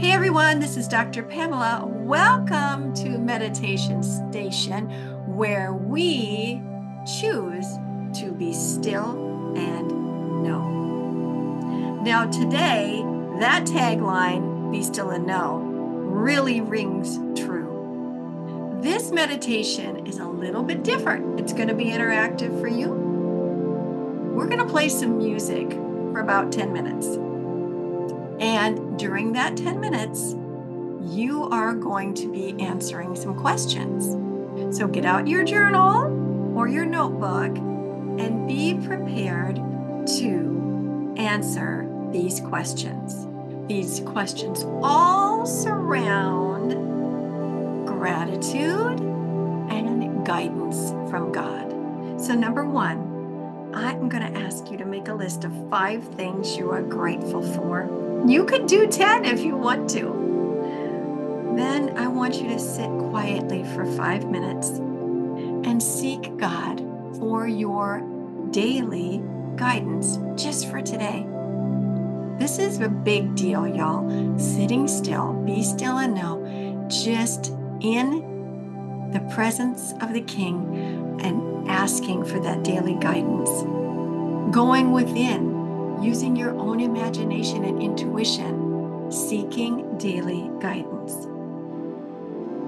Hey everyone, this is Dr. Pamela. Welcome to Meditation Station, where we choose to be still and know. Now, today, that tagline, be still and know, really rings true. This meditation is a little bit different. It's going to be interactive for you. We're going to play some music for about 10 minutes. And during that 10 minutes, you are going to be answering some questions. So get out your journal or your notebook and be prepared to answer these questions. These questions all surround gratitude and guidance from God. So, number one, I'm going to ask you to make a list of five things you are grateful for. You could do 10 if you want to. Then I want you to sit quietly for five minutes and seek God for your daily guidance just for today. This is a big deal, y'all. Sitting still, be still and know, just in the presence of the King and asking for that daily guidance. Going within, using your own imagination and intuition, seeking daily guidance.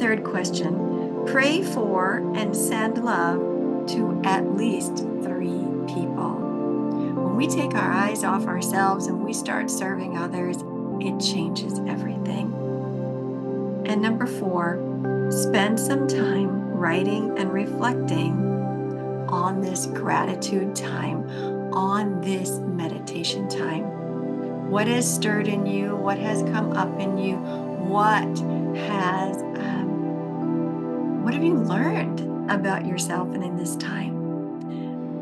Third question pray for and send love to at least three people. When we take our eyes off ourselves and we start serving others, it changes everything. And number four, spend some time writing and reflecting on this gratitude time, on this meditation time. What has stirred in you? What has come up in you? What has, um, what have you learned about yourself and in this time?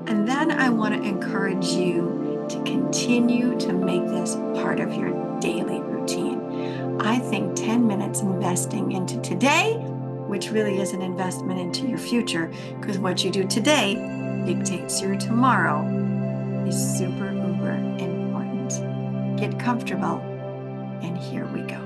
And then I want to encourage you to continue to make this part of your daily routine. I think 10 minutes investing into today which really is an investment into your future because what you do today dictates your tomorrow, is super uber important. Get comfortable, and here we go.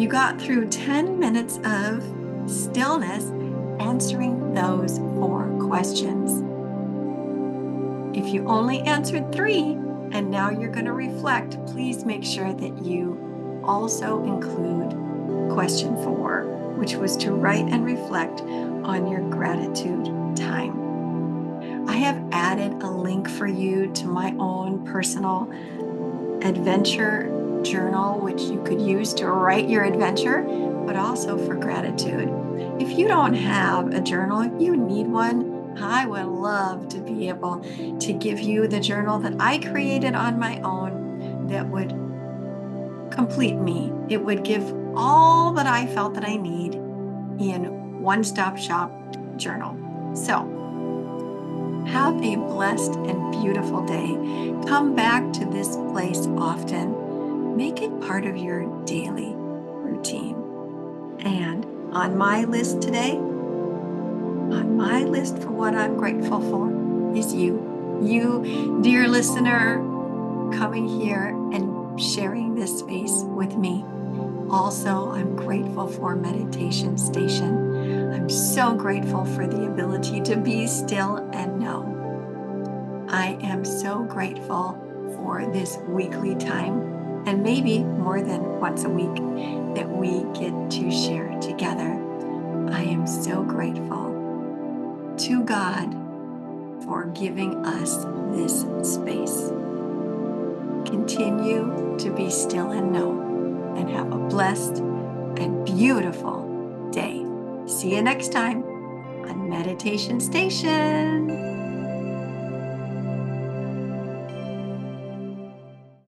You got through 10 minutes of stillness answering those four questions. If you only answered three and now you're going to reflect, please make sure that you also include question four, which was to write and reflect on your gratitude time. I have added a link for you to my own personal adventure journal, which you could use to write your adventure, but also for gratitude. If you don't have a journal, you need one. I would love to be able to give you the journal that I created on my own that would complete me. It would give all that I felt that I need in one stop shop journal. So, have a blessed and beautiful day. Come back to this place often. Make it part of your daily routine. And on my list today, on my list for what I'm grateful for is you. You, dear listener, coming here and sharing this space with me. Also, I'm grateful for Meditation Station. I'm so grateful for the ability to be still and know. I am so grateful for this weekly time, and maybe more than once a week, that we get to share together. I am so grateful to God for giving us this space. Continue to be still and know and have a blessed and beautiful day. See you next time on Meditation Station.